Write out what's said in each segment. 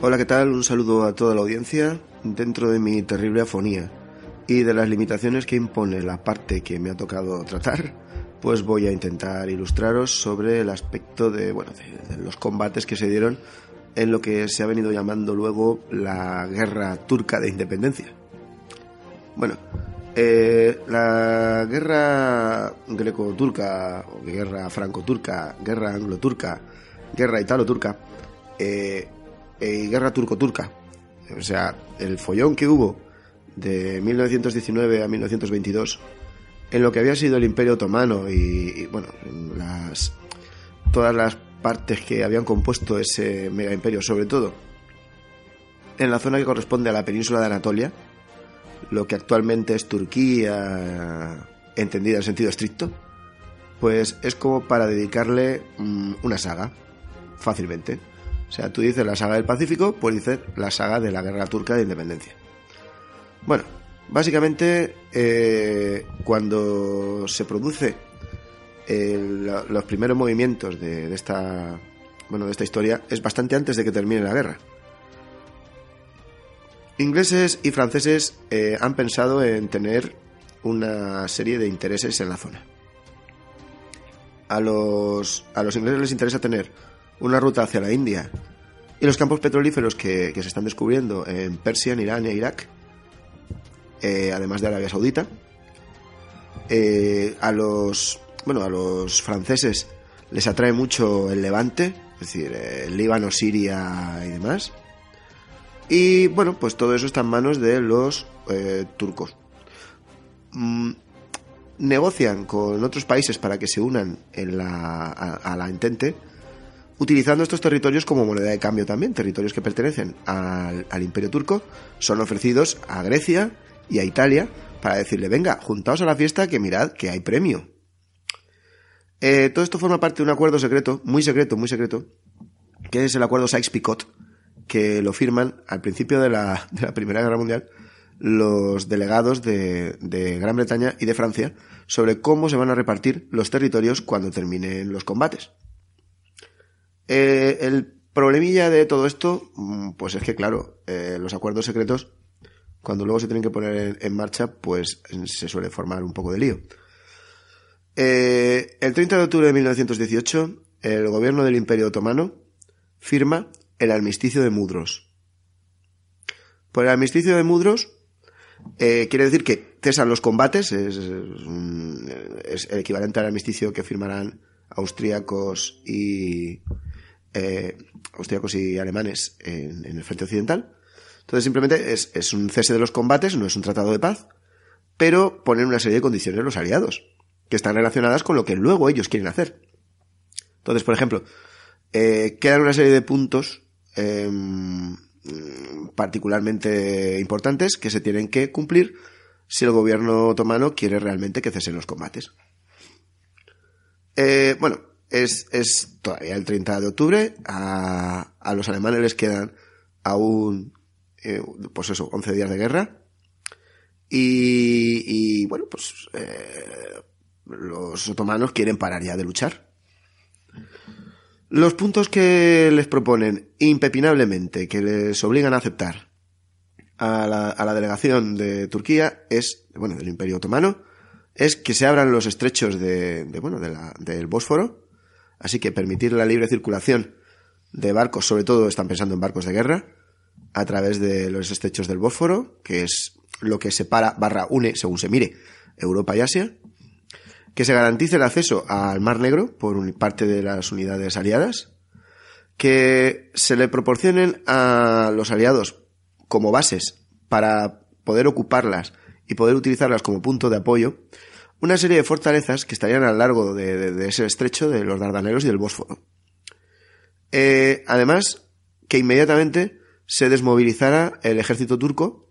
Hola, ¿qué tal? Un saludo a toda la audiencia dentro de mi terrible afonía y de las limitaciones que impone la parte que me ha tocado tratar, pues voy a intentar ilustraros sobre el aspecto de, bueno, de, de los combates que se dieron en lo que se ha venido llamando luego la guerra turca de independencia. Bueno, eh, la guerra greco-turca, guerra franco-turca, guerra anglo-turca, guerra italo-turca, eh, eh, guerra turco-turca. O sea, el follón que hubo de 1919 a 1922 en lo que había sido el Imperio Otomano y, bueno, las, todas las partes que habían compuesto ese mega imperio, sobre todo en la zona que corresponde a la península de Anatolia, lo que actualmente es Turquía, entendida en sentido estricto, pues es como para dedicarle mmm, una saga, fácilmente. O sea, tú dices la saga del Pacífico, pues dices la saga de la guerra turca de independencia. Bueno, básicamente eh, cuando se produce el, los primeros movimientos de, de, esta bueno de esta historia es bastante antes de que termine la guerra. Ingleses y franceses eh, han pensado en tener una serie de intereses en la zona. A los, a los ingleses les interesa tener una ruta hacia la India y los campos petrolíferos que, que se están descubriendo en Persia, en Irán y Irak, eh, además de Arabia Saudita. Eh, a los bueno a los franceses les atrae mucho el Levante, es decir, el Líbano, Siria y demás. Y bueno, pues todo eso está en manos de los eh, turcos. Mm, negocian con otros países para que se unan en la, a, a la Entente, utilizando estos territorios como moneda de cambio también, territorios que pertenecen al, al, Imperio Turco, son ofrecidos a Grecia y a Italia para decirle, venga, juntaos a la fiesta que mirad que hay premio. Eh, todo esto forma parte de un acuerdo secreto, muy secreto, muy secreto, que es el acuerdo Sykes-Picot, que lo firman al principio de la, de la Primera Guerra Mundial los delegados de, de, Gran Bretaña y de Francia sobre cómo se van a repartir los territorios cuando terminen los combates. Eh, el problemilla de todo esto, mm, pues es que, claro, eh, los acuerdos secretos, cuando luego se tienen que poner en, marcha, pues se suele formar un poco de lío. Eh, el 30 de octubre de 1918, el gobierno del Imperio Otomano firma el armisticio de Mudros. Por el armisticio de Mudros quiere decir que cesan los combates, es, es, el equivalente al armisticio que firmarán austríacos y eh, y alemanes en, el frente occidental. Entonces simplemente es, un cese de los combates, no es un tratado de paz, pero ponen una serie de condiciones los aliados, que están relacionadas con lo que luego ellos quieren hacer. Entonces, por ejemplo, eh, quedan una serie de puntos eh, particularmente importantes que se tienen que cumplir si el gobierno otomano quiere realmente que cesen los combates. Eh, bueno, es, es, todavía el 30 de octubre, a, los alemanes les quedan aún, eh, pues eso, 11 días de guerra. Y, y bueno, pues eh, los otomanos quieren parar ya de luchar. Los puntos que les proponen impepinablemente, que les obligan a aceptar a la, a la, delegación de Turquía, es, bueno, del Imperio Otomano, es que se abran los estrechos de, de bueno, de la, del Bósforo, así que permitir la libre circulación de barcos, sobre todo están pensando en barcos de guerra, a través de los estrechos del Bósforo, que es lo que separa, barra une, según se mire, Europa y Asia, que se garantice el acceso al Mar Negro por parte de las unidades aliadas, que se le proporcionen a los aliados como bases para poder ocuparlas y poder utilizarlas como punto de apoyo, una serie de fortalezas que estarían a lo largo de, ese estrecho de los Dardanelos y del Bósforo. Eh, además, que inmediatamente se desmovilizara el ejército turco.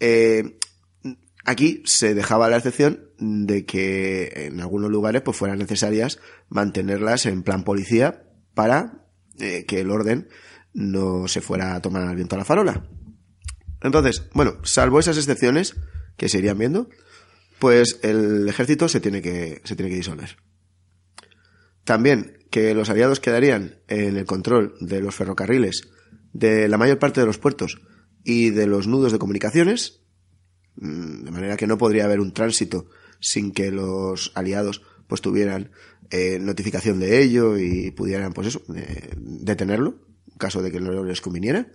Eh, aquí se dejaba la excepción de que en algunos lugares pues fueran necesarias mantenerlas en plan policía para eh, que el orden no se fuera a tomar al viento a la farola. Entonces, bueno, salvo esas excepciones que se irían viendo, pues el ejército se tiene que, se tiene que disolver. También que los aliados quedarían en el control de los ferrocarriles, de la mayor parte de los puertos y de los nudos de comunicaciones, mm, de manera que no podría haber un tránsito sin que los aliados pues tuvieran eh, notificación de ello y pudieran pues eso eh, detenerlo en caso de que no les conviniera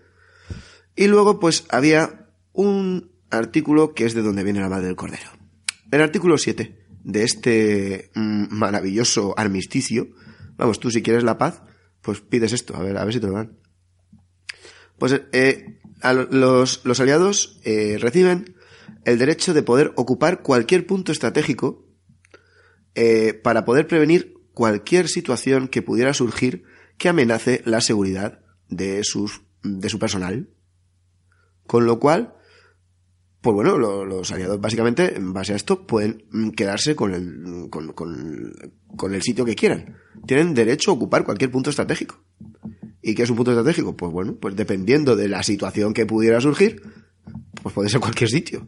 y luego pues había un artículo que es de donde viene la madre del cordero el artículo 7 de este mm, maravilloso armisticio, vamos, tú si quieres la paz, pues pides esto, a ver, a ver si te lo dan. Pues eh, los, los, aliados eh, reciben el derecho de poder ocupar cualquier punto estratégico eh, para poder prevenir cualquier situación que pudiera surgir que amenace la seguridad de, sus, de su personal. Con lo cual, pues bueno, los aliados básicamente, en base a esto, pueden mm, quedarse con el, con, el sitio que quieran. Tienen derecho a ocupar cualquier punto estratégico. ¿Y qué es un punto estratégico? Pues bueno, pues dependiendo de la situación que pudiera surgir, pues puede ser cualquier sitio.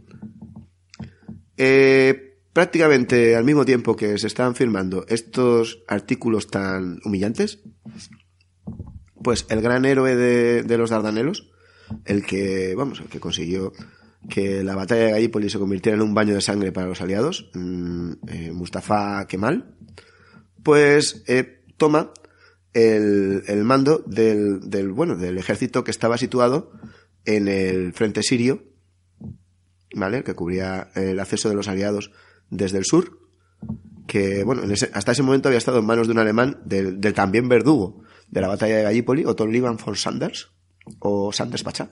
Eh, prácticamente al mismo tiempo que se están firmando estos artículos tan humillantes, pues el gran héroe de, de los Dardanelos, el que, vamos, el que consiguió que la batalla de Gallipoli se convirtiera en un baño de sangre para los aliados, mm, eh, Mustafa Kemal, pues eh, toma el, mando del, del, bueno, del ejército que estaba situado en el frente sirio, ¿vale? Que cubría el acceso de los aliados desde el sur, que, bueno, hasta ese momento había estado en manos de un alemán, del, también verdugo de la batalla de Gallipoli, Otto Liebermann von Sanders, o Sanders Pacha.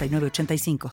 85